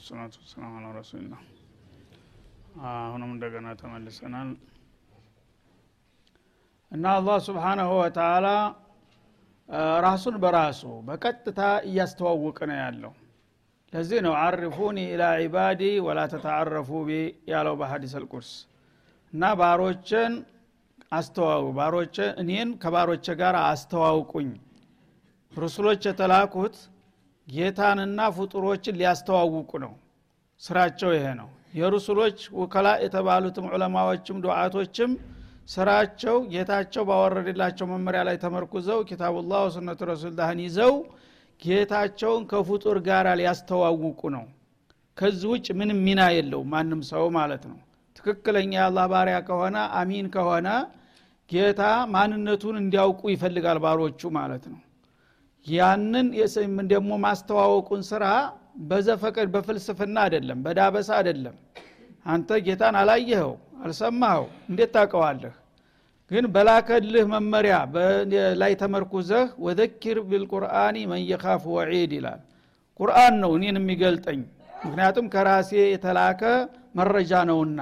الصلاة والسلام على رسول الله አሁንም እንደገና ተመልሰናል። እና አላህ سبحانه وتعالى ራሱን በራሱ በቀጥታ እያስተዋወቀ ነው ያለው። ለዚህ ነው عرفوني إلى عبادي ولا تتعرفوا بي ያለው በ حديث القدسي እና ባሮችን አስተዋው ባሮች እኔን ከባሮች ጋር አስተዋውቁኝ። ሩሱሎች የተላኩት ጌታንና ፍጡሮችን ሊያስተዋውቁ ነው። ስራቸው ይሄ ነው። የሩሱሎች ውከላ የተባሉትም ዑለማዎችም ዱዓቶችም ስራቸው ጌታቸው ባወረድላቸው መመሪያ ላይ ተመርኩዘው ኪታቡላህ ወሱነቱ ረሱልላህን ይዘው ጌታቸውን ከፍጡር ጋር ሊያስተዋውቁ ነው። ከዚህ ውጭ ምንም ሚና የለው ማንም ሰው ማለት ነው። ትክክለኛ የአላህ ባሪያ ከሆነ አሚን ከሆነ ጌታ ማንነቱን እንዲያውቁ ይፈልጋል ባሮቹ ማለት ነው ያንን ደግሞ ማስተዋወቁን ስራ በዘፈቀድ በፍልስፍና አይደለም በዳበሳ አይደለም። አንተ ጌታን አላየኸው አልሰማኸው እንዴት ታውቀዋለህ? ግን በላከልህ መመሪያ ላይ ተመርኩዘህ ወዘኪር ቢልቁርአኒ መን ወዒድ ይላል። ቁርአን ነው እኔን የሚገልጠኝ ምክንያቱም ከራሴ የተላከ መረጃ ነውና።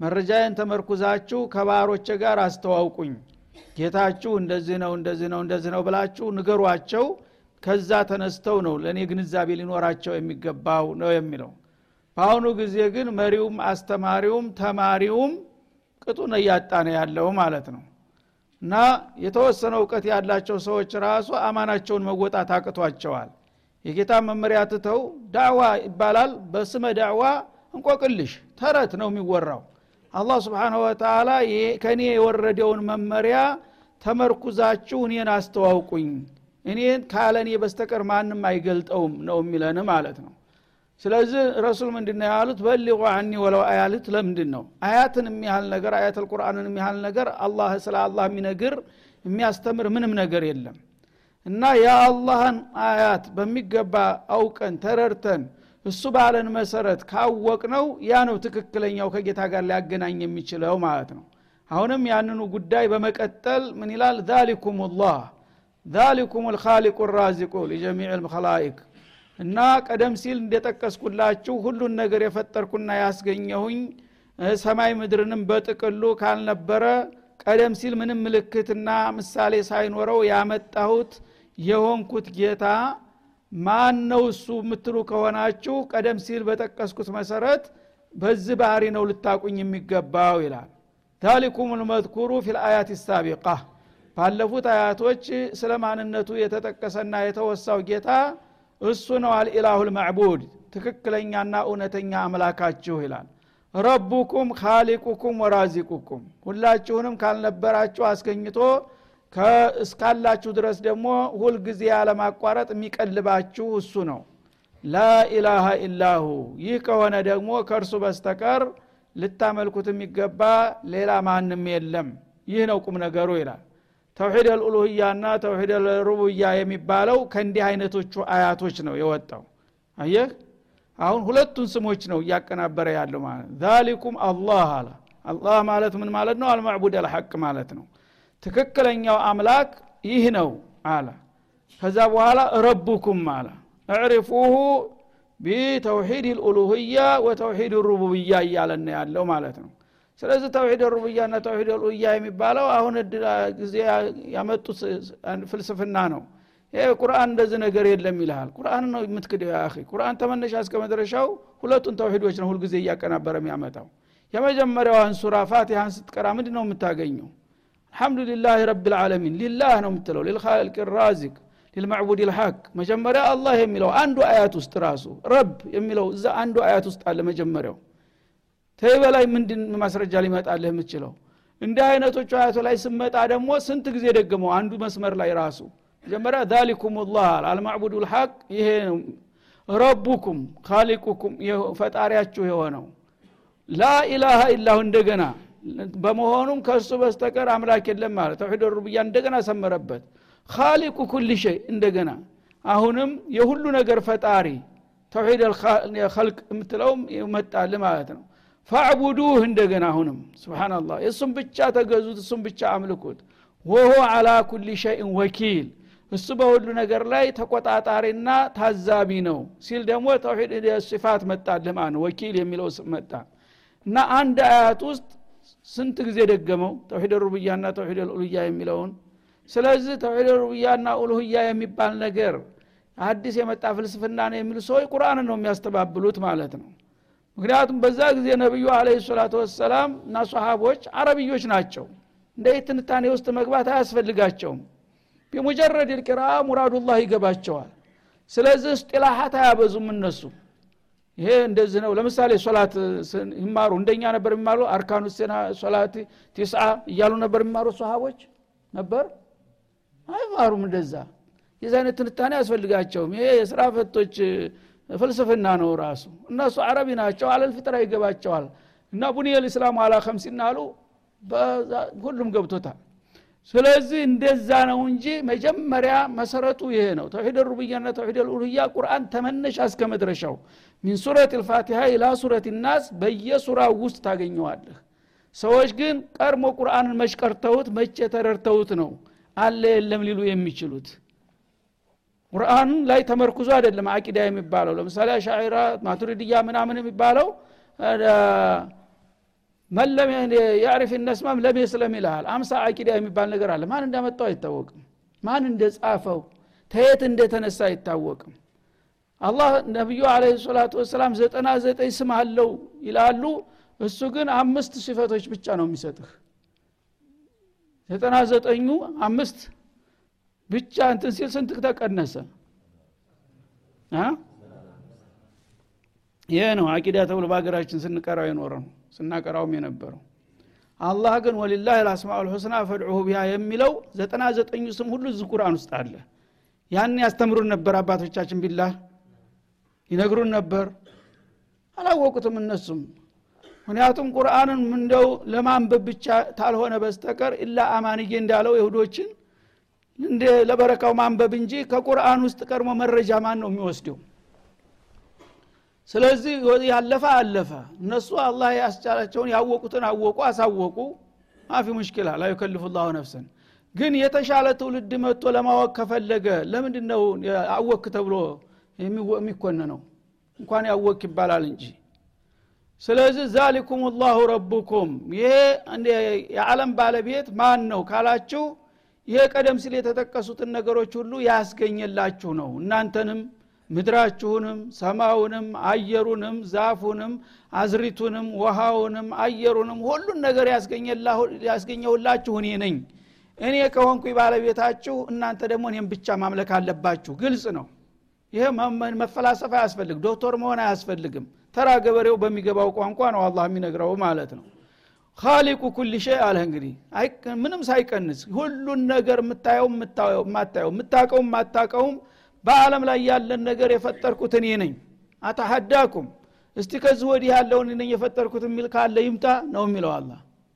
መረጃዬን ተመርኩዛችሁ ከባሮቼ ጋር አስተዋውቁኝ ጌታችሁ እንደዚህ ነው እንደዚህ ነው እንደዚህ ነው ብላችሁ ንገሯቸው። ከዛ ተነስተው ነው ለእኔ ግንዛቤ ሊኖራቸው የሚገባው ነው የሚለው። በአሁኑ ጊዜ ግን መሪውም አስተማሪውም ተማሪውም ቅጡን እያጣ ነው ያለው ማለት ነው። እና የተወሰነ እውቀት ያላቸው ሰዎች ራሱ አማናቸውን መወጣት አቅቷቸዋል። የጌታ መመሪያ ትተው ዳዕዋ ይባላል። በስመ ዳዕዋ እንቆቅልሽ ተረት ነው የሚወራው አላህ ስብሓንሁ ወተላ ከእኔ የወረደውን መመሪያ ተመርኩዛችሁ እኔን አስተዋውቁኝ። እኔን ካለኔ በስተቀር ማንም አይገልጠውም ነው የሚለን ማለት ነው። ስለዚህ ረሱል ምንድ ነው ያሉት? በሊቁ አኒ ወለው አያልት ለምንድን ነው? አያትን የሚያህል ነገር አያት አልቁርአንን የሚያህል ነገር አላህ ስለ አላህ የሚነግር የሚያስተምር ምንም ነገር የለም። እና የአላህን አያት በሚገባ አውቀን ተረድተን እሱ ባለን መሰረት ካወቅ ነው ያ ነው ትክክለኛው ከጌታ ጋር ሊያገናኝ የሚችለው ማለት ነው። አሁንም ያንኑ ጉዳይ በመቀጠል ምን ይላል? ዛሊኩም ላህ ዛሊኩም ልካሊቁ ራዚቁ ሊጀሚዕ ልከላይክ እና ቀደም ሲል እንደጠቀስኩላችሁ ሁሉን ነገር የፈጠርኩና ያስገኘሁኝ ሰማይ ምድርንም በጥቅሉ ካልነበረ ቀደም ሲል ምንም ምልክትና ምሳሌ ሳይኖረው ያመጣሁት የሆንኩት ጌታ ማን ነው እሱ የምትሉ ከሆናችሁ ቀደም ሲል በጠቀስኩት መሰረት በዚህ ባህሪ ነው ልታቁኝ የሚገባው ይላል። ታሊኩም ልመዝኩሩ ፊ ልአያት ሳቢቃ። ባለፉት አያቶች ስለ ማንነቱ የተጠቀሰና የተወሳው ጌታ እሱ ነው አልኢላሁ ልማዕቡድ ትክክለኛና እውነተኛ አምላካችሁ ይላል። ረቡኩም ካሊቁኩም ወራዚቁኩም። ሁላችሁንም ካልነበራችሁ አስገኝቶ እስካላችሁ ድረስ ደግሞ ሁልጊዜ ያለማቋረጥ የሚቀልባችሁ እሱ ነው። ላኢላሃ ኢላሁ። ይህ ከሆነ ደግሞ ከእርሱ በስተቀር ልታመልኩት የሚገባ ሌላ ማንም የለም። ይህ ነው ቁም ነገሩ ይላል። ተውሒድ አልኡሉህያና ተውሒድ አልሩቡያ የሚባለው ከእንዲህ አይነቶቹ አያቶች ነው የወጣው። አየህ? አሁን ሁለቱን ስሞች ነው እያቀናበረ ያለው ማለት ዛሊኩም አላህ አለ። አላህ ማለት ምን ማለት ነው? አልማዕቡድ አልሐቅ ማለት ነው ትክክለኛው አምላክ ይህ ነው አለ። ከዛ በኋላ ረቡኩም አለ። እዕሪፉሁ ቢተውሒድ ልኡሉህያ ወተውሒድ ሩቡብያ እያለን ያለው ማለት ነው። ስለዚህ ተውሒድ ሩቡያ ና ተውሒድ ልኡያ የሚባለው አሁን ጊዜ ያመጡት ፍልስፍና ነው። ይሄ ቁርአን እንደዚህ ነገር የለም ይልሃል። ቁርአን ነው የምትክደው ያ ቁርአን ተመነሻ እስከ መድረሻው ሁለቱን ተውሒዶች ነው ሁልጊዜ እያቀናበረ የሚያመጣው። የመጀመሪያዋን ሱራ ፋቲሃን ስትቀራ ምንድ ነው የምታገኘው አልሐምዱሊላህ ረብ ልዓለሚን ሊላህ ነው የምትለው። ሊልካልቅ ራዚቅ ሊልማዕቡድ ልሐቅ መጀመሪያ አላህ የሚለው አንዱ አያት ውስጥ ራሱ ረብ የሚለው እዛ አንዱ አያት ውስጥ አለ መጀመሪያው። ተይ በላይ ምንድን ማስረጃ ሊመጣልህ የምትችለው? እንዲህ አይነቶቹ አያቱ ላይ ስመጣ ደግሞ ስንት ጊዜ ደገመው? አንዱ መስመር ላይ ራሱ መጀመሪያ ዛሊኩም ላህ አልማዕቡድ ልሐቅ ይሄ ረቡኩም ካሊቁኩም ፈጣሪያችሁ የሆነው። ላኢላሃ ኢላሁ እንደገና በመሆኑም ከእሱ በስተቀር አምላክ የለም ማለት ተውሒድ ሩብያ እንደገና ሰመረበት። ካሊቁ ኩል ሸይ እንደገና። አሁንም የሁሉ ነገር ፈጣሪ ተውሒድ ልክ የምትለውም መጣል ማለት ነው። ፈዕቡዱህ እንደገና አሁንም። ስብናላህ የእሱም ብቻ ተገዙት እሱም ብቻ አምልኩት። ወሆ አላ ኩል ሸይን ወኪል። እሱ በሁሉ ነገር ላይ ተቆጣጣሪና ታዛቢ ነው ሲል ደግሞ ተውሂድ ሲፋት መጣልህ ማለት ነው። ወኪል የሚለው መጣ። እና አንድ አያት ውስጥ ስንት ጊዜ ደገመው? ተውሂድ ሩብያና ተውሂድ ኡሉህያ የሚለውን። ስለዚህ ተውሂድ ሩብያና ኡሉህያ የሚባል ነገር አዲስ የመጣ ፍልስፍና ነው የሚሉ ሰዎች ቁርአንን ነው የሚያስተባብሉት ማለት ነው። ምክንያቱም በዛ ጊዜ ነቢዩ አለ ሰላቱ ወሰላም እና ሰሃቦች አረብዮች ናቸው። እንደ ትንታኔ ውስጥ መግባት አያስፈልጋቸውም። ቢሙጀረድ ልቂራ ሙራዱላህ ይገባቸዋል። ስለዚህ እስጢላሀት አያበዙም እነሱ ይሄ እንደዚህ ነው። ለምሳሌ ሶላት ይማሩ እንደኛ ነበር የሚማሩ አርካኑ ሶላት ቲስዓ እያሉ ነበር የሚማሩ ሰሃቦች ነበር። አይማሩም እንደዛ። የዚ አይነት ትንታኔ አያስፈልጋቸውም። ይሄ የስራ ፈቶች ፍልስፍና ነው ራሱ። እነሱ አረቢ ናቸው አለል ይገባቸዋል። እና ቡኒየል ኢስላም አላ ከምሲና አሉ ሁሉም ገብቶታል። ስለዚህ እንደዛ ነው እንጂ መጀመሪያ መሰረቱ ይሄ ነው። ተውሂድ ሩብያና ተውሂድ ልኡልህያ ቁርአን ተመነሻ እስከ መድረሻው ሚን ሱረት ልፋቲሃ ኢላ ሱረት ናስ በየሱራው ውስጥ ታገኘዋለህ። ሰዎች ግን ቀድሞ ቁርአንን መች ቀርተውት መቼ ተረድተውት ነው አለ የለም ሊሉ የሚችሉት? ቁርአን ላይ ተመርኩዞ አይደለም አቂዳ የሚባለው። ለምሳሌ አሻዒራ ማቱሪድያ ምናምን የሚባለው መለም የዕሪፍ ነስማም ለም የስለም ይልሃል። አምሳ አቂዳ የሚባል ነገር አለ። ማን እንዳመጣው አይታወቅም። ማን እንደጻፈው ተየት እንደተነሳ አይታወቅም አላህ ነቢዩ አለ ሰላቱ ወሰላም ዘጠና ዘጠኝ ስም አለው ይላሉ። እሱ ግን አምስት ሲፈቶች ብቻ ነው የሚሰጥህ። ዘጠና ዘጠኙ አምስት ብቻ እንትን ሲል ስንት ተቀነሰ? ይሄ ነው አቂዳ ተብሎ በሀገራችን ስንቀራው የኖረ ነው ስናቀራውም የነበረው። አላህ ግን ወሊላህ ልአስማኡ ልሑስና ፈድዑሁ ቢሃ የሚለው ዘጠና ዘጠኙ ስም ሁሉ እዚህ ቁርአን ውስጥ አለ። ያን ያስተምሩን ነበር አባቶቻችን ቢላህ ይነግሩን ነበር። አላወቁትም እነሱም። ምክንያቱም ቁርአንን እንደው ለማንበብ ብቻ ታልሆነ በስተቀር ኢላ አማንዬ እንዳለው ይሁዶችን እንደ ለበረካው ማንበብ እንጂ ከቁርአን ውስጥ ቀድሞ መረጃ ማን ነው የሚወስደው? ስለዚህ ያለፈ አለፈ። እነሱ አላህ ያስቻላቸውን ያወቁትን አወቁ አሳወቁ። ማፊ ሙሽኪላ ላ ዩከልፉ ላሁ ግን የተሻለ ትውልድ መጥቶ ለማወቅ ከፈለገ ለምንድ ነው አወክ ተብሎ የሚኮነነው። እንኳን ያወክ ይባላል እንጂ። ስለዚህ ذلكم الله ربكم። ይሄ የዓለም ባለቤት ማን ነው ካላችሁ ይሄ ቀደም ሲል የተጠቀሱትን ነገሮች ሁሉ ያስገኘላችሁ ነው። እናንተንም ምድራችሁንም ሰማውንም አየሩንም ዛፉንም አዝርእቱንም ውሃውንም አየሩንም ሁሉን ነገር ያስገኘሁላችሁ እኔ ነኝ። እኔ ከሆንኩ ባለቤታችሁ እናንተ ደግሞ እኔም ብቻ ማምለክ አለባችሁ። ግልጽ ነው ይሄ መፈላሰፍ አያስፈልግ ዶክተር መሆን አያስፈልግም። ተራ ገበሬው በሚገባው ቋንቋ ነው አላህ የሚነግረው ማለት ነው። ካሊቁ ኩል ሸይ አለ እንግዲህ ምንም ሳይቀንስ ሁሉን ነገር የምታየው የማታየው የምታቀውም የማታቀውም በአለም ላይ ያለን ነገር የፈጠርኩት እኔ ነኝ። አተሐዳኩም እስቲ ከዚህ ወዲህ ያለውን ነኝ የፈጠርኩት የሚል ካለ ይምጣ ነው የሚለው አላ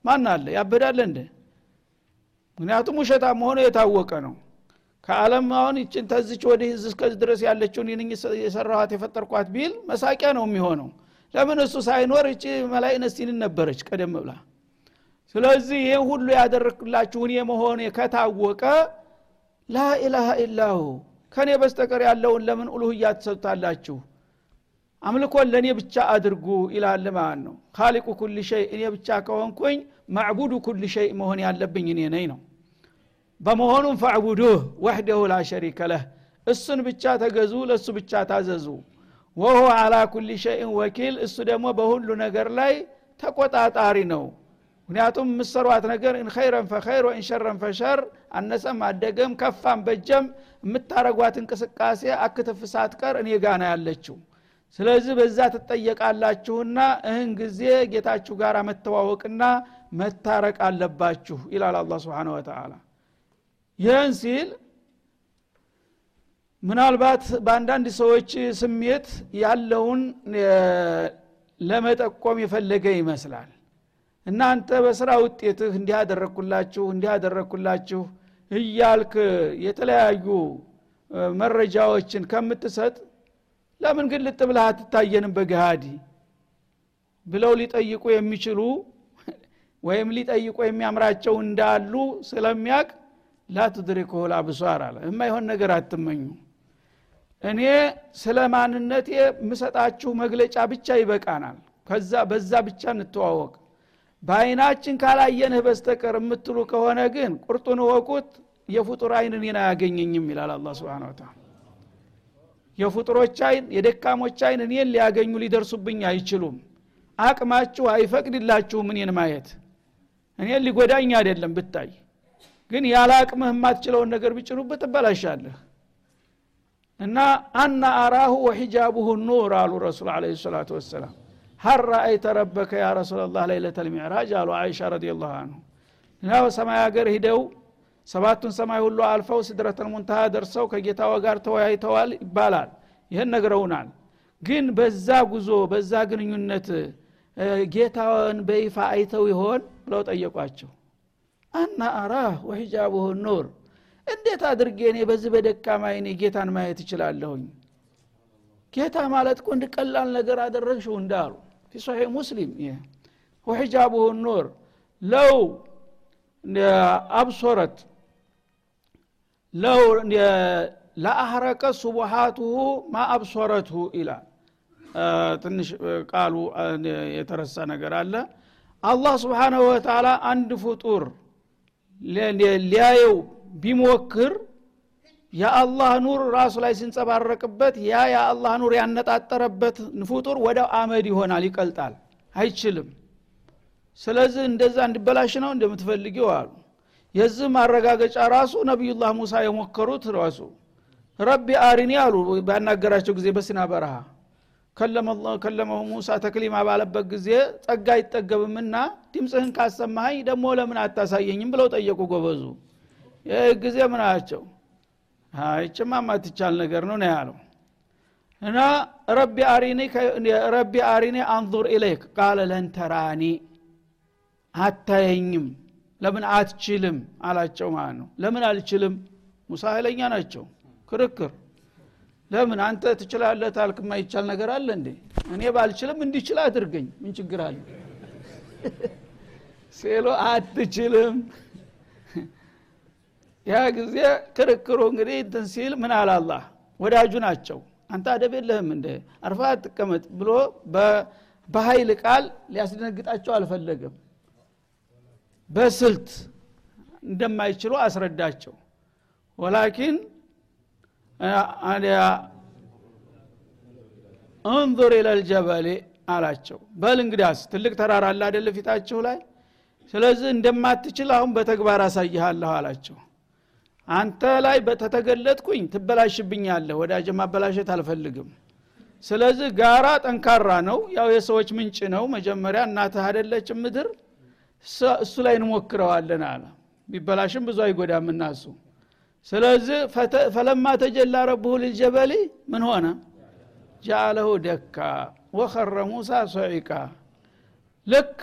ማን አለ? ያበዳለ እንደ ምክንያቱም ውሸታ መሆኑ የታወቀ ነው ከአለም አሁን ይችን ተዝች ወዲህ እስከዚህ ድረስ ያለችውን ይንኝ የሰራኋት የፈጠርኳት ቢል መሳቂያ ነው የሚሆነው። ለምን እሱ ሳይኖር እቺ መላይ ነስቲንን ነበረች ቀደም ብላ። ስለዚህ ይህ ሁሉ ያደረግላችሁ እኔ መሆን ከታወቀ ላኢላሃ ኢላሁ ከኔ በስተቀር ያለውን ለምን ኡሉህያ ትሰጡታላችሁ? አምልኮን ለእኔ ብቻ አድርጉ ይላል ማለት ነው። ካሊቁ ኩል ሸይ እኔ ብቻ ከሆንኩኝ ማዕቡዱ ኩል ሸይ መሆን ያለብኝ እኔ ነኝ ነው በመሆኑም ፈዕቡዱህ ወሕደሁ ላ ሸሪከ ለህ እሱን ብቻ ተገዙ ለእሱ ብቻ ታዘዙ። ወሁ አላ ኩል ሸይን ወኪል እሱ ደግሞ በሁሉ ነገር ላይ ተቆጣጣሪ ነው። ምክንያቱም የምሰሯት ነገር እን ኸይረን ፈኸይር ወኢን ሸረን ፈሸር አነሰም አደገም ከፋም በጀም የምታረጓት እንቅስቃሴ አክትፍ ሳትቀር እኔ ጋና ያለችው። ስለዚህ በዛ ትጠየቃላችሁና እህን ጊዜ ጌታችሁ ጋር መተዋወቅና መታረቅ አለባችሁ ይላል አላ ስብን ወተላ ይህን ሲል ምናልባት በአንዳንድ ሰዎች ስሜት ያለውን ለመጠቆም የፈለገ ይመስላል። እናንተ በስራ ውጤትህ እንዲህ አደረግኩላችሁ እያልክ የተለያዩ መረጃዎችን ከምትሰጥ ለምን ግን ልጥ አትታየንም በገሃዲ? ብለው ሊጠይቁ የሚችሉ ወይም ሊጠይቁ የሚያምራቸው እንዳሉ ስለሚያቅ ላ ትድሪክሁ ልአብሷር አለ። የማይሆን ነገር አትመኙ። እኔ ስለ ማንነቴ የምሰጣችሁ መግለጫ ብቻ ይበቃናል። ከዛ በዛ ብቻ እንተዋወቅ። በአይናችን ካላየንህ በስተቀር የምትሉ ከሆነ ግን ቁርጡን ወቁት የፍጡር አይን እኔን አያገኘኝም ይላል አላ ስብን ታላ የፍጡሮች አይን የደካሞች አይን እኔን ሊያገኙ ሊደርሱብኝ አይችሉም። አቅማችሁ አይፈቅድላችሁም እኔን ማየት። እኔን ሊጎዳኝ አይደለም ብታይ ግን ያለ አቅምህ የማትችለውን ነገር ቢጭኑበት ትበላሻለህ። እና አና አራሁ ወሒጃቡሁ ኑር አሉ ረሱል አለ ሰላቱ ወሰላም። ሀል ረአይተ ረበከ ያ ረሱላላህ ለይለት ልሚዕራጅ አሉ አይሻ ረዲ ላሁ አንሁ። እና ሰማይ ሀገር ሂደው ሰባቱን ሰማይ ሁሉ አልፈው ስድረተል ሙንተሃ ደርሰው ከጌታው ጋር ተወያይተዋል ይባላል። ይህን ነግረውናል። ግን በዛ ጉዞ በዛ ግንኙነት ጌታውን በይፋ አይተው ይሆን ብለው ጠየቋቸው አና አራህ ወሒጃቡሁ ኑር። እንዴት አድርጌ እኔ በዚህ በደካማ አይኔ ጌታን ማየት እችላለሁኝ? ጌታ ማለት እንድ ቀላል ነገር አደረግሽው እንዳሉ። ፊ ሶሒህ ሙስሊም ይህ ወሒጃቡሁ ኑር። ለው አብሶረት። ለው ለአህረቀ ሱቡሃቱሁ ማ አብሶረትሁ ይላል። ትንሽ ቃሉ የተረሳ ነገር አለ። አላህ ስብሓናሁ ወተላ አንድ ፍጡር ሊያየው ቢሞክር የአላህ ኑር ራሱ ላይ ሲንጸባረቅበት ያ የአላህ ኑር ያነጣጠረበት ፍጡር ወደ አመድ ይሆናል ይቀልጣል። አይችልም። ስለዚህ እንደዛ እንዲበላሽ ነው እንደምትፈልጊው አሉ። የዚህ ማረጋገጫ ራሱ ነቢዩላህ ሙሳ የሞከሩት ራሱ። ረቢ አሪኒ አሉ ባናገራቸው ጊዜ በሲና በረሃ ከለመሁ ሙሳ ተክሊማ ባለበት ጊዜ ጸጋ አይጠገብምና ድምፅህን ካሰማኸኝ ደግሞ ለምን አታሳየኝም ብለው ጠየቁ ጎበዙ። ይህ ጊዜ ምን አላቸው ይችማ የማትቻል ነገር ነው ነው ያለው። እና رب أرني أنظر إليك قال لن تراني አታየኝም። ለምን አትችልም? አላቸው ማለት ነው። ለምን አልችልም? ሙሳ ኃይለኛ ናቸው። ክርክር ለምን አንተ ትችላለህ ታልክ? የማይቻል ነገር አለ እንዴ? እኔ ባልችልም እንዲችል አድርገኝ። ምን ችግር አለ? ሴሎ አትችልም። ያ ጊዜ ክርክሩ እንግዲህ እንትን ሲል ምን አላህ? ወዳጁ ናቸው። አንተ አደብ የለህም እንደ አርፋ አትቀመጥ ብሎ በኃይል ቃል ሊያስደነግጣቸው አልፈለገም። በስልት እንደማይችሉ አስረዳቸው። ወላኪን እንظር ኢለልጀበሌ አላቸው። በል እንግዳስ ትልቅ ተራራ አለ አደለ ፊታችሁ ላይ? ስለዚህ እንደማትችል አሁን በተግባር አሳይሃለሁ አላቸው። አንተ ላይ በተተገለጥኩኝ ትበላሽብኛለህ ወዳጀ ማበላሸት አልፈልግም። ስለዚህ ጋራ ጠንካራ ነው። ያው የሰዎች ምንጭ ነው። መጀመሪያ እናትህ አደለችም ምድር? እሱ ላይ እንሞክረዋለን አለ። ቢበላሽም ብዙ አይጎዳም እናሱ ስለዚህ ፈለማ ተጀላ ረብሁ ልልጀበሊ ምን ሆነ? ጃአለሁ ደካ ወኸረ ሙሳ ሶዒቃ ልክ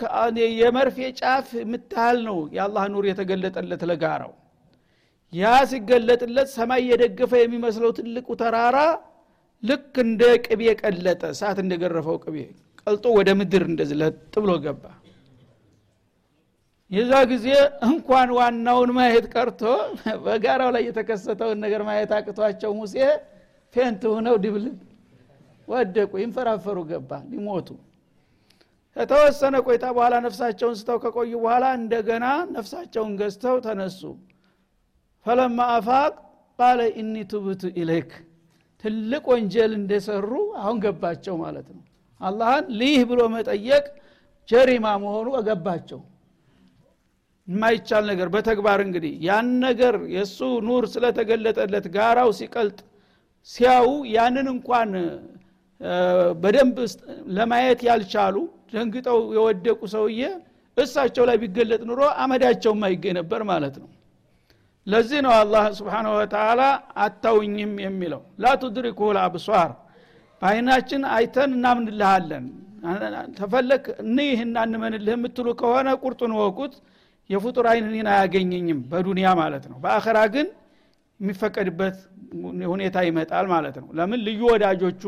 የመርፌ ጫፍ የምታህል ነው የአላህ ኑር የተገለጠለት ለጋራው። ያ ሲገለጥለት ሰማይ የደገፈ የሚመስለው ትልቁ ተራራ ልክ እንደ ቅቤ ቀለጠ ሰዓት እንደገረፈው ቅቤ። ቀልጦ ወደ ምድር እንደዚህ ለጥ ብሎ ገባ የዛ ጊዜ እንኳን ዋናውን ማየት ቀርቶ በጋራው ላይ የተከሰተውን ነገር ማየት አቅቷቸው ሙሴ faint ሁነው ድብልብ ወደቁ ይንፈራፈሩ ገባ ሊሞቱ። ከተወሰነ ቆይታ በኋላ ነፍሳቸውን ስተው ከቆዩ በኋላ እንደገና ነፍሳቸውን ገዝተው ተነሱ። فلما أفاق قال إني تبت إليك። ትልቅ ወንጀል እንደሰሩ አሁን ገባቸው ማለት ነው። አላህን ልይህ ብሎ መጠየቅ ጀሪማ መሆኑ እገባቸው የማይቻል ነገር በተግባር እንግዲህ ያን ነገር የእሱ ኑር ስለተገለጠለት ጋራው ሲቀልጥ ሲያው ያንን እንኳን በደንብ ለማየት ያልቻሉ ደንግጠው የወደቁ ሰውዬ እሳቸው ላይ ቢገለጥ ኑሮ አመዳቸው ማይገኝ ነበር ማለት ነው። ለዚህ ነው አላህ ስብሓን ወተላ አታውኝም የሚለው። ላ ቱድሪኩ ልአብሷር በአይናችን አይተን እናምንልሃለን። ተፈለክ እንይህና እንመንልህ የምትሉ ከሆነ ቁርጡን ወቁት የፍጡር አይን እኔን አያገኘኝም በዱንያ ማለት ነው። በአኸራ ግን የሚፈቀድበት ሁኔታ ይመጣል ማለት ነው። ለምን? ልዩ ወዳጆቹ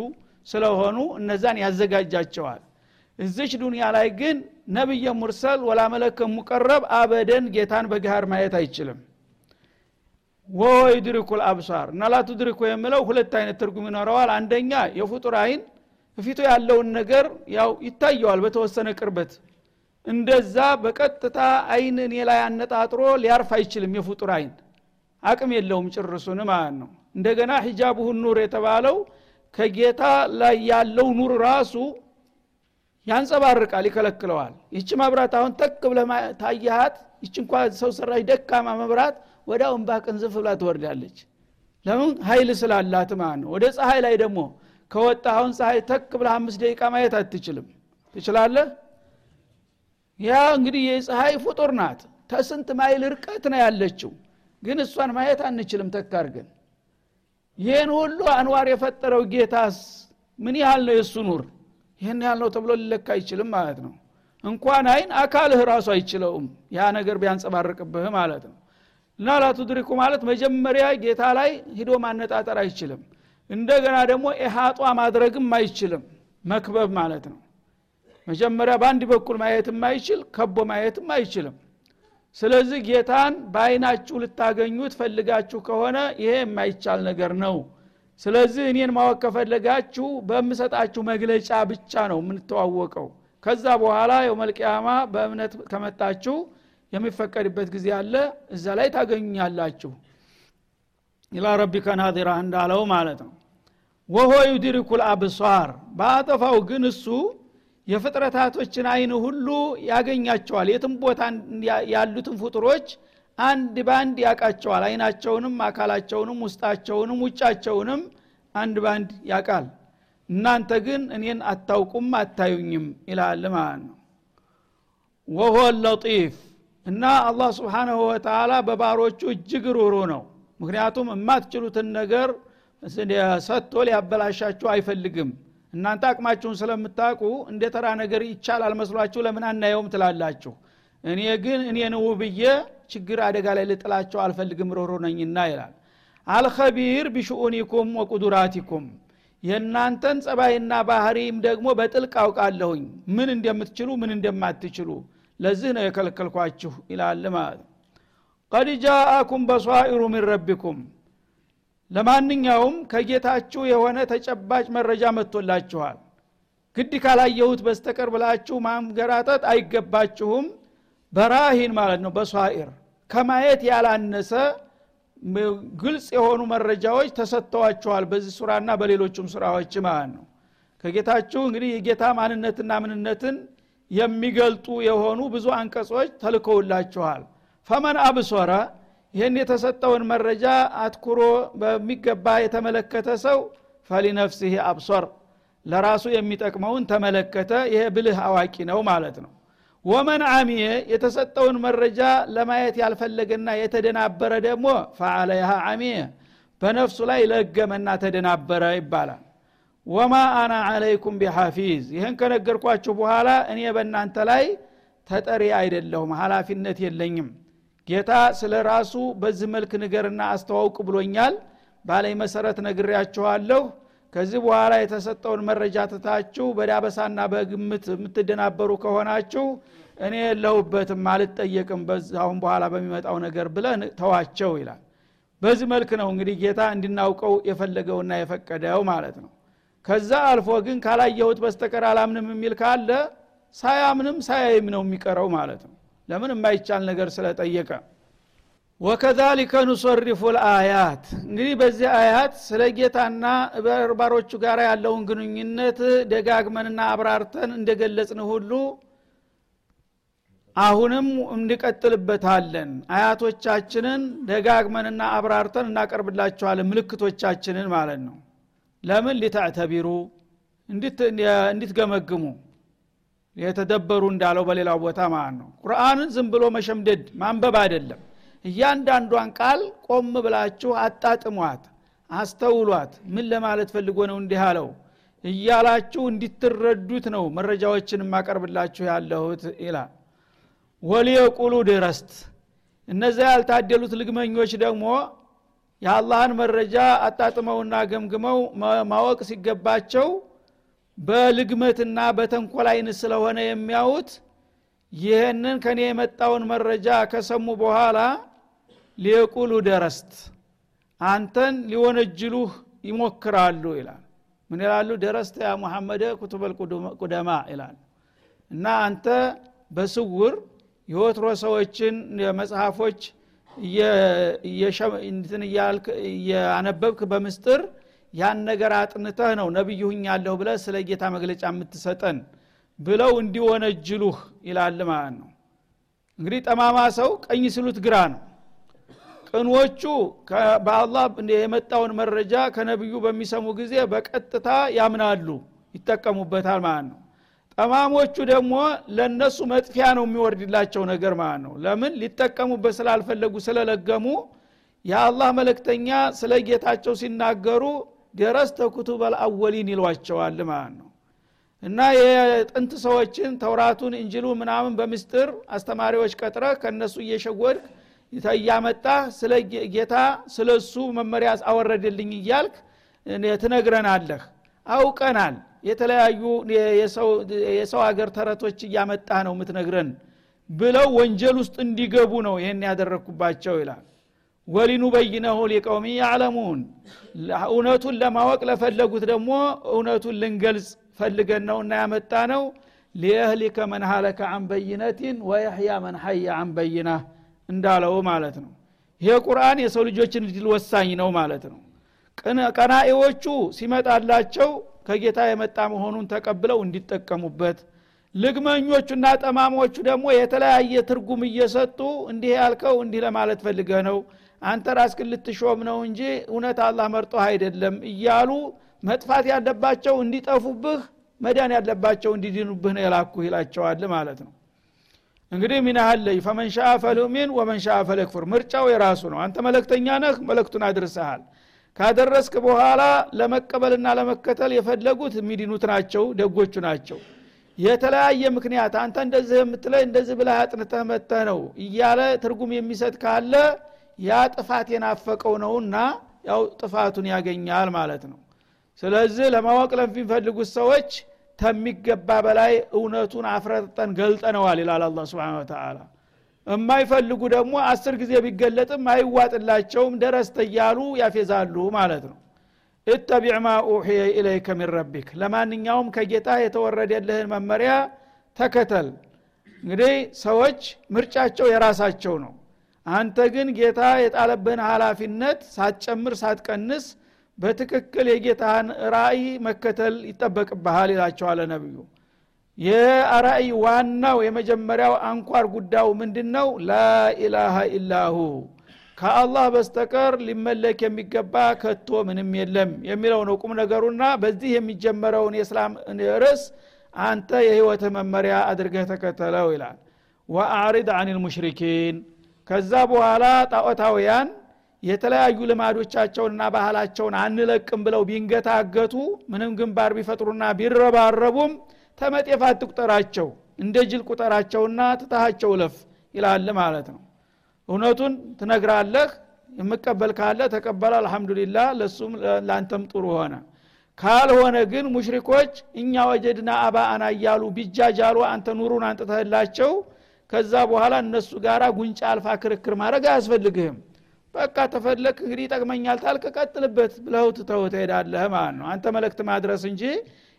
ስለሆኑ እነዛን ያዘጋጃቸዋል። እዚች ዱንያ ላይ ግን ነቢየ ሙርሰል ወላ ሙቀረብ አበደን ጌታን በግሃር ማየት አይችልም። ወሆ ዩድሪኩል አብሳር እና ላቱድሪኩ የምለው ሁለት አይነት ትርጉም ይኖረዋል። አንደኛ የፍጡር አይን ፊቱ ያለውን ነገር ያው ይታየዋል በተወሰነ ቅርበት እንደዛ በቀጥታ አይን እኔ ላይ አነጣጥሮ ሊያርፍ አይችልም የፍጡር አይን። አቅም የለውም ጭርሱን ማለት ነው። እንደገና ሂጃብሁን ኑር የተባለው ከጌታ ላይ ያለው ኑር ራሱ ያንጸባርቃል ይከለክለዋል። ይቺ መብራት አሁን ተክ ብለ ታያሃት ይች እንኳ ሰው ሰራሽ ደካማ መብራት ወዲያው እንባ ቅንዝፍ ብላ ትወርዳለች። ለምን? ሀይል ስላላት ማለት ነው። ወደ ፀሐይ ላይ ደግሞ ከወጣ አሁን ፀሐይ ተክ ብለ አምስት ደቂቃ ማየት አትችልም። ትችላለህ ያ እንግዲህ የፀሐይ ፍጡር ናት። ተስንት ማይል ርቀት ነው ያለችው። ግን እሷን ማየት አንችልም ተካርገን ይህን ሁሉ አንዋር የፈጠረው ጌታስ ምን ያህል ነው የእሱ ኑር? ይህን ያህል ነው ተብሎ ሊለካ አይችልም ማለት ነው። እንኳን አይን አካልህ ራሱ አይችለውም። ያ ነገር ቢያንጸባርቅብህ ማለት ነው። እና ላቱድሪኩ ማለት መጀመሪያ ጌታ ላይ ሂዶ ማነጣጠር አይችልም። እንደገና ደግሞ ኢሃጧ ማድረግም አይችልም። መክበብ ማለት ነው መጀመሪያ በአንድ በኩል ማየትም አይችል ከቦ ማየትም አይችልም። ስለዚህ ጌታን በአይናችሁ ልታገኙት ፈልጋችሁ ከሆነ ይሄ የማይቻል ነገር ነው። ስለዚህ እኔን ማወቅ ከፈለጋችሁ በምሰጣችሁ መግለጫ ብቻ ነው የምንተዋወቀው። ከዛ በኋላ የውመልቅያማ በእምነት ከመጣችሁ የሚፈቀድበት ጊዜ አለ እዛ ላይ ታገኙኛላችሁ። ኢላ ረቢከ ናዚራ እንዳለው ማለት ነው። ወሆ ዩድሪኩል አብሷር በአጠፋው ግን እሱ የፍጥረታቶችን አይን ሁሉ ያገኛቸዋል። የትም ቦታ ያሉትን ፍጡሮች አንድ ባንድ ያቃቸዋል አይናቸውንም አካላቸውንም ውስጣቸውንም ውጫቸውንም አንድ ባንድ ያቃል እናንተ ግን እኔን አታውቁም አታዩኝም ይላል ማለት ነው። ወሆ ለጢፍ እና አላህ ስብሓናሁ ወተላ በባሮቹ እጅግ ሩሩ ነው። ምክንያቱም የማትችሉትን ነገር ሰጥቶ ሊያበላሻችሁ አይፈልግም እናንተ አቅማችሁን ስለምታውቁ እንደ ተራ ነገር ይቻላል መስሏችሁ ለምን አናየውም ትላላችሁ? እኔ ግን እኔን ውብዬ ችግር አደጋ ላይ ልጥላቸው አልፈልግም ሮሮ ነኝና ይላል። አልኸቢር ቢሽኡኒኩም ወቁዱራቲኩም። የእናንተን ጸባይና ባህሪም ደግሞ በጥልቅ አውቃለሁኝ። ምን እንደምትችሉ ምን እንደማትችሉ ለዚህ ነው የከለከልኳችሁ ይላል ማለት ቀድ ጃአኩም በሷኢሩ ሚን ረቢኩም ለማንኛውም ከጌታችሁ የሆነ ተጨባጭ መረጃ መጥቶላችኋል። ግድ ካላየሁት በስተቀር ብላችሁ ማንገራጠጥ አይገባችሁም። በራሂን ማለት ነው በሷኢር። ከማየት ያላነሰ ግልጽ የሆኑ መረጃዎች ተሰጥተዋችኋል በዚህ ሱራና በሌሎችም ሱራዎች ማለት ነው። ከጌታችሁ እንግዲህ የጌታ ማንነትና ምንነትን የሚገልጡ የሆኑ ብዙ አንቀጾች ተልከውላችኋል። ፈመን አብሶረ ይህን የተሰጠውን መረጃ አትኩሮ በሚገባ የተመለከተ ሰው ፈሊነፍሲህ አብሶር ለራሱ የሚጠቅመውን ተመለከተ። ይሄ ብልህ አዋቂ ነው ማለት ነው። ወመን አሚየ የተሰጠውን መረጃ ለማየት ያልፈለገና የተደናበረ ደግሞ ፈአለይሃ አሚየ በነፍሱ ላይ ለገመና ተደናበረ ይባላል። ወማ አና አለይኩም ቢሐፊዝ ይህን ከነገርኳችሁ በኋላ እኔ በእናንተ ላይ ተጠሪ አይደለሁም ሀላፊነት የለኝም ጌታ ስለ ራሱ በዚህ መልክ ንገርና አስተዋውቅ ብሎኛል። ባለኝ መሰረት ነግሬያችኋለሁ። ከዚህ በኋላ የተሰጠውን መረጃ ትታችሁ በዳበሳና በግምት የምትደናበሩ ከሆናችሁ እኔ የለሁበትም አልጠየቅም። በዛሁን በኋላ በሚመጣው ነገር ብለ ተዋቸው ይላል። በዚህ መልክ ነው እንግዲህ ጌታ እንድናውቀው የፈለገውና የፈቀደው ማለት ነው። ከዛ አልፎ ግን ካላየሁት በስተቀር አላምንም የሚል ካለ ሳያምንም ሳያይም ነው የሚቀረው ማለት ነው ለምን የማይቻል ነገር ስለጠየቀ። ወከዛሊከ ኑሰሪፉ ልአያት። እንግዲህ በዚህ አያት ስለ ጌታና በርባሮቹ ጋር ያለውን ግንኙነት ደጋግመንና አብራርተን እንደገለጽን ሁሉ አሁንም እንቀጥልበታለን። አያቶቻችንን ደጋግመንና አብራርተን እናቀርብላችኋለን ምልክቶቻችንን ማለት ነው። ለምን? ሊተዕተቢሩ እንድትገመግሙ የተደበሩ እንዳለው በሌላው ቦታ ማለት ነው። ቁርአንን ዝም ብሎ መሸምደድ ማንበብ አይደለም። እያንዳንዷን ቃል ቆም ብላችሁ አጣጥሟት አስተውሏት ምን ለማለት ፈልጎ ነው እንዲህ አለው እያላችሁ እንዲትረዱት ነው መረጃዎችን የማቀርብላችሁ ያለሁት ይላል። ወሊየቁሉ ድረስት እነዚያ ያልታደሉት ልግመኞች ደግሞ የአላህን መረጃ አጣጥመውና ገምግመው ማወቅ ሲገባቸው በልግመትና በተንኮል አይን ስለሆነ የሚያዩት። ይህንን ከኔ የመጣውን መረጃ ከሰሙ በኋላ ሊየቁሉ ደረስት። አንተን ሊወነጅሉህ ይሞክራሉ ይላል። ምን ይላሉ? ደረስተ ያ ሙሐመደ ኩቱበል ቁደማ ይላል እና አንተ በስውር የወትሮ ሰዎችን መጽሐፎች እያነበብክ በምስጥር ያን ነገር አጥንተህ ነው ነቢይ ሁኛለሁ ብለ ስለ ጌታ መግለጫ የምትሰጠን ብለው እንዲወነጅሉህ ይላል ማለት ነው። እንግዲህ ጠማማ ሰው ቀኝ ሲሉት ግራ ነው። ቅኖቹ በአላህ የመጣውን መረጃ ከነቢዩ በሚሰሙ ጊዜ በቀጥታ ያምናሉ ይጠቀሙበታል ማለት ነው። ጠማሞቹ ደግሞ ለነሱ መጥፊያ ነው የሚወርድላቸው ነገር ማለት ነው። ለምን? ሊጠቀሙበት ስላልፈለጉ ስለለገሙ። የአላህ መለክተኛ ስለ ጌታቸው ሲናገሩ ደረስተ ኩቱበል አወሊን ይሏቸዋል ማለት ነው። እና የጥንት ሰዎችን ተውራቱን እንጅሉ ምናምን በምስጥር አስተማሪዎች ቀጥረ ከእነሱ እየሸወድክ እያመጣ ስለ ጌታ ስለ እሱ መመሪያ አወረድልኝ እያልክ ትነግረናለህ። አውቀናል። የተለያዩ የሰው ሀገር ተረቶች እያመጣ ነው የምትነግረን ብለው ወንጀል ውስጥ እንዲገቡ ነው ይህን ያደረግኩባቸው ይላል ወሊኑ በይነሁ ሊቀውሚ ያዕለሙን። እውነቱን ለማወቅ ለፈለጉት ደግሞ እውነቱን ልንገልጽ ፈልገን ነው እና ያመጣ ነው ሊየህሊከ መን ሀለከ አን በይነቲን ወየሕያ መን ሐየ አን በይና እንዳለው ማለት ነው። ይሄ ቁርአን የሰው ልጆችን ድል ወሳኝ ነው ማለት ነው። ቀናኤዎቹ ሲመጣላቸው ከጌታ የመጣ መሆኑን ተቀብለው እንዲጠቀሙበት ልግመኞቹና ጠማሞቹ ደግሞ የተለያየ ትርጉም እየሰጡ እንዲህ ያልከው እንዲህ ለማለት ፈልገ ነው አንተ ራስክን ልትሾም ነው እንጂ እውነት አላህ መርጦ አይደለም እያሉ መጥፋት ያለባቸው እንዲጠፉብህ መዳን ያለባቸው እንዲድኑብህ ነው የላኩ ይላቸዋል ማለት ነው። እንግዲህ ያህለይ ፈመን ሻአ ወመን ሻአ ፈለክፉር ምርጫው የራሱ ነው። አንተ መለክተኛ ነህ መለክቱን አድርሰሃል ካደረስክ በኋላ ለመቀበልና ለመከተል የፈለጉት የሚድኑት ናቸው ደጎቹ ናቸው። የተለያየ ምክንያት አንተ እንደዚህ የምትለይ እንደዚህ ብለህ አጥንተህ መተህ ነው እያለ ትርጉም የሚሰጥ ካለ ያ ጥፋት የናፈቀው ነውና ያው ጥፋቱን ያገኛል ማለት ነው። ስለዚህ ለማወቅ ለሚፈልጉት ሰዎች ከሚገባ በላይ እውነቱን አፍረጠን ገልጠነዋል ይላል አላ ስብን ተላ የማይፈልጉ ደግሞ አስር ጊዜ ቢገለጥም አይዋጥላቸውም ደረስተ እያሉ ያፌዛሉ ማለት ነው። እተቢዕ ማ ኡሕየ ኢለይከ ሚን ረቢክ። ለማንኛውም ከጌታ የተወረደልህን መመሪያ ተከተል። እንግዲህ ሰዎች ምርጫቸው የራሳቸው ነው አንተ ግን ጌታ የጣለብህን ሀላፊነት ሳትጨምር ሳትቀንስ በትክክል የጌታህን ራእይ መከተል ይጠበቅብሃል ይላቸዋለ ነቢዩ። የራእይ ዋናው የመጀመሪያው አንኳር ጉዳዩ ምንድን ነው ላኢላሃ ኢላሁ ከአላህ በስተቀር ሊመለክ የሚገባ ከቶ ምንም የለም የሚለው ነው ቁም ነገሩና በዚህ የሚጀመረውን የእስላም ርዕስ አንተ የህይወትህ መመሪያ አድርገህ ተከተለው ይላል። ወአዕሪድ አን ልሙሽሪኪን ከዛ በኋላ ጣዖታውያን የተለያዩ ልማዶቻቸውንና ባህላቸውን አንለቅም ብለው ቢንገታገቱ ምንም ግንባር ቢፈጥሩና ቢረባረቡም ተመጤፍ አትቁጠራቸው እንደ ጅል ቁጠራቸውና ትታሃቸው ለፍ ይላል ማለት ነው። እውነቱን ትነግራለህ የምቀበል ካለ ተቀበለ አልሐምዱሊላህ ለሱም ለአንተም ጥሩ ሆነ። ካልሆነ ግን ሙሽሪኮች እኛ ወጀድና አባአና እያሉ ቢጃጃሉ አንተ ኑሩን አንጥተህላቸው ከዛ በኋላ እነሱ ጋራ ጉንጫ አልፋ ክርክር ማድረግ አያስፈልግህም። በቃ ተፈለክ እንግዲህ ይጠቅመኛል ታልክ ቀጥልበት ብለው ትተው ትሄዳለህ ማለት ነው። አንተ መልእክት ማድረስ እንጂ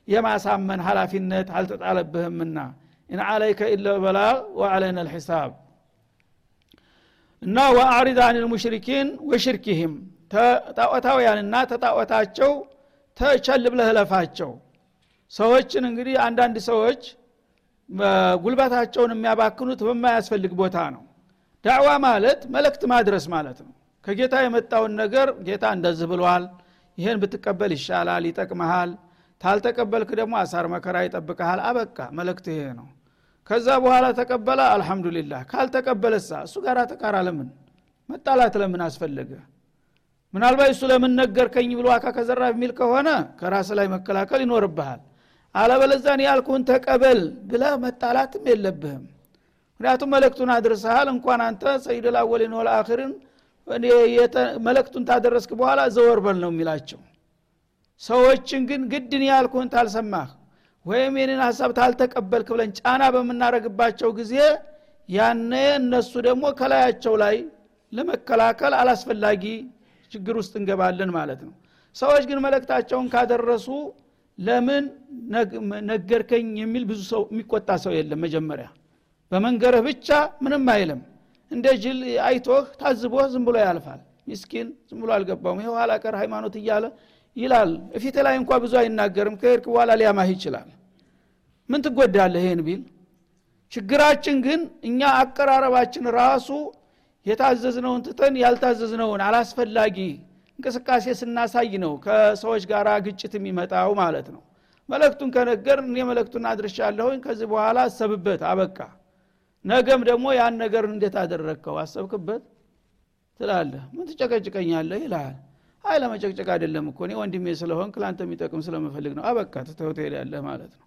የማሳመን ሀላፊነት አልተጣለብህምና። إن عليك إلا البلاغ وعلينا الحساب። እና وأعرض عن المشركين وشركهم። ጣዖታውያንና ተጣዖታቸው ተቸል ብለህ ለፋቸው። ሰዎችን እንግዲህ አንዳንድ ሰዎች ጉልበታቸውን የሚያባክኑት በማያስፈልግ ቦታ ነው። ዳዕዋ ማለት መልእክት ማድረስ ማለት ነው። ከጌታ የመጣውን ነገር ጌታ እንደዚህ ብሏል ይህን ብትቀበል ይሻላል ይጠቅመሃል ታልተቀበልክ ደግሞ አሳር መከራ ይጠብቀሃል አበቃ መልእክት ይሄ ነው። ከዛ በኋላ ተቀበለ አልሐምዱሊላህ። ካልተቀበለሳ እሱ ጋር ተቃራ ለምን? መጣላት ለምን አስፈለገ? ምናልባት እሱ ለምን ነገርከኝ ብሎ አካ ከዘራ የሚል ከሆነ ከራስ ላይ መከላከል ይኖርብሃል አለበለዛን ያልኩን ተቀበል ብለ መጣላትም የለብህም። ምክንያቱም መልእክቱን አድርሰሃል። እንኳን አንተ ሰይድ ልአወሊን ወልአክርን መልእክቱን ታደረስክ በኋላ ዘወርበል ነው የሚላቸው። ሰዎችን ግን ግድን ያልኩህን ታልሰማህ ወይም የኔን ሀሳብ ታልተቀበልክ ብለን ጫና በምናደረግባቸው ጊዜ ያነ እነሱ ደግሞ ከላያቸው ላይ ለመከላከል አላስፈላጊ ችግር ውስጥ እንገባለን ማለት ነው። ሰዎች ግን መልእክታቸውን ካደረሱ ለምን ነገርከኝ የሚል ብዙ ሰው የሚቆጣ ሰው የለም መጀመሪያ። በመንገርህ ብቻ ምንም አይልም። እንደ ጅል አይቶህ ታዝቦህ ዝም ብሎ ያልፋል። ሚስኪን ዝም ብሎ አልገባውም። ይህ ኋላ ቀር ሃይማኖት እያለ ይላል። እፊት ላይ እንኳ ብዙ አይናገርም። ከሄድክ በኋላ ሊያማህ ይችላል። ምን ትጎዳለህ ይህን ቢል? ችግራችን ግን እኛ አቀራረባችን ራሱ የታዘዝነውን ትተን ያልታዘዝነውን አላስፈላጊ እንቅስቃሴ ስናሳይ ነው ከሰዎች ጋር ግጭት የሚመጣው ማለት ነው። መለክቱን ከነገር እኔ መለክቱን አድርሻለሁኝ። ከዚህ በኋላ አሰብበት አበቃ። ነገም ደግሞ ያን ነገር እንዴት አደረግከው? አሰብክበት ትላለህ። ምን ትጨቀጭቀኛለህ ይልሃል? አይ ለመጨቅጨቅ አይደለም እኮ እኔ ወንድሜ ስለሆን ክላንተ የሚጠቅም ስለምፈልግ ነው። አበቃ ትተው ትሄዳለህ ማለት ነው።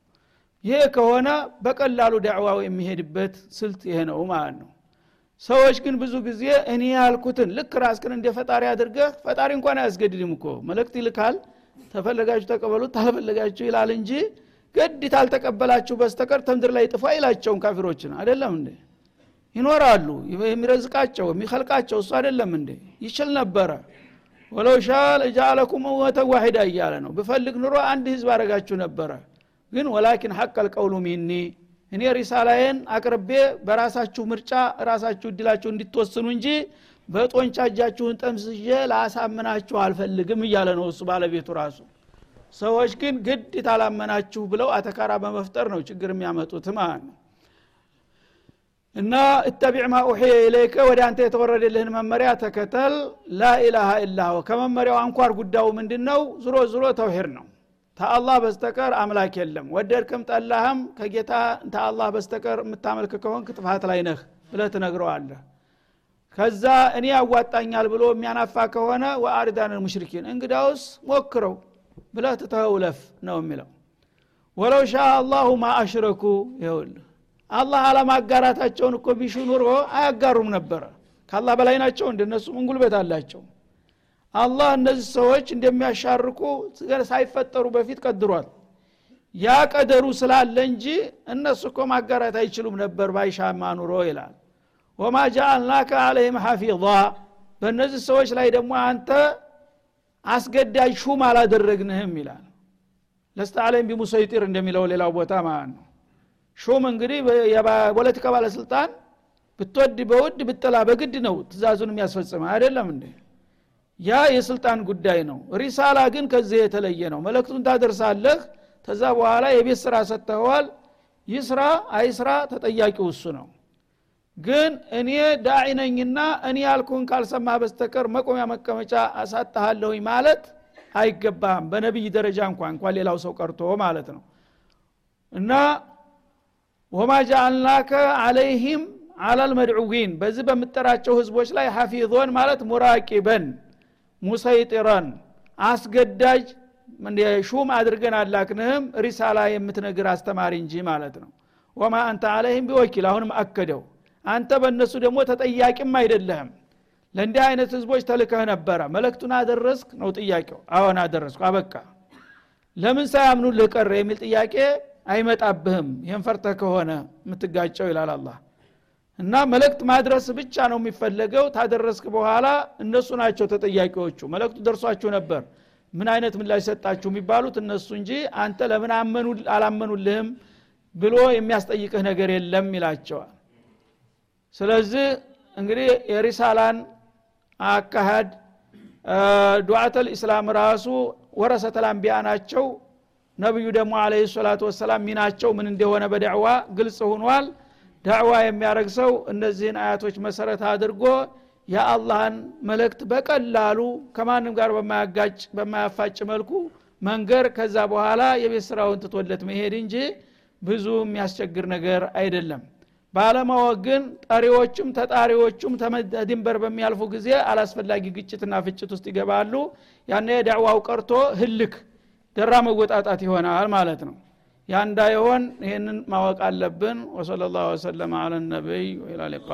ይሄ ከሆነ በቀላሉ ዳዕዋው የሚሄድበት ስልት ይሄ ነው ማለት ነው ሰዎች ግን ብዙ ጊዜ እኔ ያልኩትን ልክ ራስክን እንደ ፈጣሪ አድርገህ ፈጣሪ እንኳን አያስገድድም እኮ። መልእክት ይልካል ተፈለጋችሁ ተቀበሉት ታልፈለጋችሁ ይላል እንጂ ግድ ታልተቀበላችሁ በስተቀር ተምድር ላይ ጥፋ አይላቸውም ካፊሮችን። አይደለም እንዴ? ይኖራሉ የሚረዝቃቸው የሚከልቃቸው እሱ አይደለም እንዴ? ይችል ነበረ። ወለው ሻ ለጃለኩም እመተ ዋሂዳ እያለ ነው። ብፈልግ ኑሮ አንድ ህዝብ አረጋችሁ ነበረ። ግን ወላኪን ሐቅ አልቀውሉ ሚኒ እኔ ሪሳላዬን አቅርቤ በራሳችሁ ምርጫ ራሳችሁ እድላችሁ እንድትወስኑ እንጂ በጦንቻ እጃችሁን ጠምስዤ ላሳምናችሁ አልፈልግም እያለ ነው እሱ ባለቤቱ ራሱ። ሰዎች ግን ግድ ታላመናችሁ ብለው አተካራ በመፍጠር ነው ችግር የሚያመጡት ማለት ነው። እና እተቢዕ ማ ኡሕየ ኢለይከ ወደ አንተ የተወረደልህን መመሪያ ተከተል። ላኢላሃ ኢላሁ ከመመሪያው አንኳር ጉዳዩ ምንድን ነው ዝሮ ዝሮ ተውሂድ ነው ተአላህ በስተቀር አምላክ የለም። ወደድክም ጠላህም ከጌታ ተአላህ በስተቀር የምታመልክ ከሆንክ ጥፋት ላይ ነህ ብለህ ትነግረዋለህ። ከዛ እኔ ያዋጣኛል ብሎ የሚያናፋ ከሆነ ወአሪዳን ሙሽሪኪን እንግዳውስ ሞክረው ብለህ ትተውለፍ ነው የሚለው። ወለው ሻ አላሁ ማ አሽረኩ ይኸውልህ አላህ አለማጋራታቸውን እኮ ቢሹ ኑሮ አያጋሩም ነበረ። ከአላህ በላይ ናቸው እንደነሱ ምን ጉልበት አላቸው አላህ እነዚህ ሰዎች እንደሚያሻርቁ ሳይፈጠሩ በፊት ቀድሯል። ያ ቀደሩ ስላለ እንጂ እነሱ እኮ ማጋራት አይችሉም ነበር ባይሻማ ኑሮ ይላል። ወማ ጃአልናከ አለህም ሐፊظ በእነዚህ ሰዎች ላይ ደግሞ አንተ አስገዳጅ ሹም አላደረግንህም ይላል። ለስተ አለም ቢሙሰይጢር እንደሚለው ሌላው ቦታ ማለት ነው። ሹም እንግዲህ የፖለቲካ ባለስልጣን ብትወድ በውድ ብጥላ በግድ ነው ትእዛዙን የሚያስፈጽመ አይደለም እንዴ ያ የስልጣን ጉዳይ ነው። ሪሳላ ግን ከዚህ የተለየ ነው። መለክቱን ታደርሳለህ። ተዛ በኋላ የቤት ስራ ሰጥተኸዋል። ይስራ አይስራ ተጠያቂው እሱ ነው። ግን እኔ ዳዒ እኔ ያልኩህን ካልሰማ በስተቀር መቆሚያ መቀመጫ አሳጣሃለሁኝ ማለት አይገባም በነቢይ ደረጃ እንኳን እንኳን ሌላው ሰው ቀርቶ ማለት ነው። እና ወማ ጃአልናከ አለይህም አላልመድዑዊን በዚህ በምጠራቸው ህዝቦች ላይ ሐፊዞን ማለት ሙራቂበን ሙሰይጢረን አስገዳጅ ሹም አድርገን አላክንህም ሪሳላ የምትነግር አስተማሪ እንጂ ማለት ነው። ወማ አንተ አለይህም ቢወኪል አሁንም አከደው። አንተ በእነሱ ደግሞ ተጠያቂም አይደለህም። ለእንዲህ አይነት ህዝቦች ተልከህ ነበረ። መለክቱን አደረስክ ነው ጥያቄው። አሁን አደረስኩ አበቃ። ለምን ሳያምኑ ልቀረ የሚል ጥያቄ አይመጣብህም። ይህን ፈርተህ ከሆነ የምትጋጨው ይላል አላህ እና መልእክት ማድረስ ብቻ ነው የሚፈለገው። ታደረስክ በኋላ እነሱ ናቸው ተጠያቂዎቹ። መልእክቱ ደርሷችሁ ነበር። ምን አይነት ምላሽ ሰጣችሁ የሚባሉት እነሱ እንጂ አንተ ለምን አላመኑልህም ብሎ የሚያስጠይቅህ ነገር የለም ይላቸዋል። ስለዚህ እንግዲህ የሪሳላን አካሃድ ዱዓተል ኢስላም ራሱ ወረሰተል አንቢያ ናቸው። ነቢዩ ደግሞ አለ ሰላቱ ወሰላም ሚናቸው ምን እንደሆነ በዳዕዋ ግልጽ ሆኗል ዳዕዋ የሚያደረግ ሰው እነዚህን አያቶች መሰረት አድርጎ የአላህን መልእክት በቀላሉ ከማንም ጋር በማያጋጭ በማያፋጭ መልኩ መንገር ከዛ በኋላ የቤት ስራውን ትቶለት መሄድ እንጂ ብዙ የሚያስቸግር ነገር አይደለም። ባለማወቅ ግን ጠሪዎቹም ተጣሪዎቹም ድንበር በሚያልፉ ጊዜ አላስፈላጊ ግጭትና ፍጭት ውስጥ ይገባሉ። ያነ የዳዕዋው ቀርቶ ህልክ ደራ መወጣጣት ይሆናል ማለት ነው ያ እንዳይሆን ይህንን ማወቅ አለብን። ወሰለ ላሁ ወሰለም አለ ነቢይ ወኢላ ሊቃ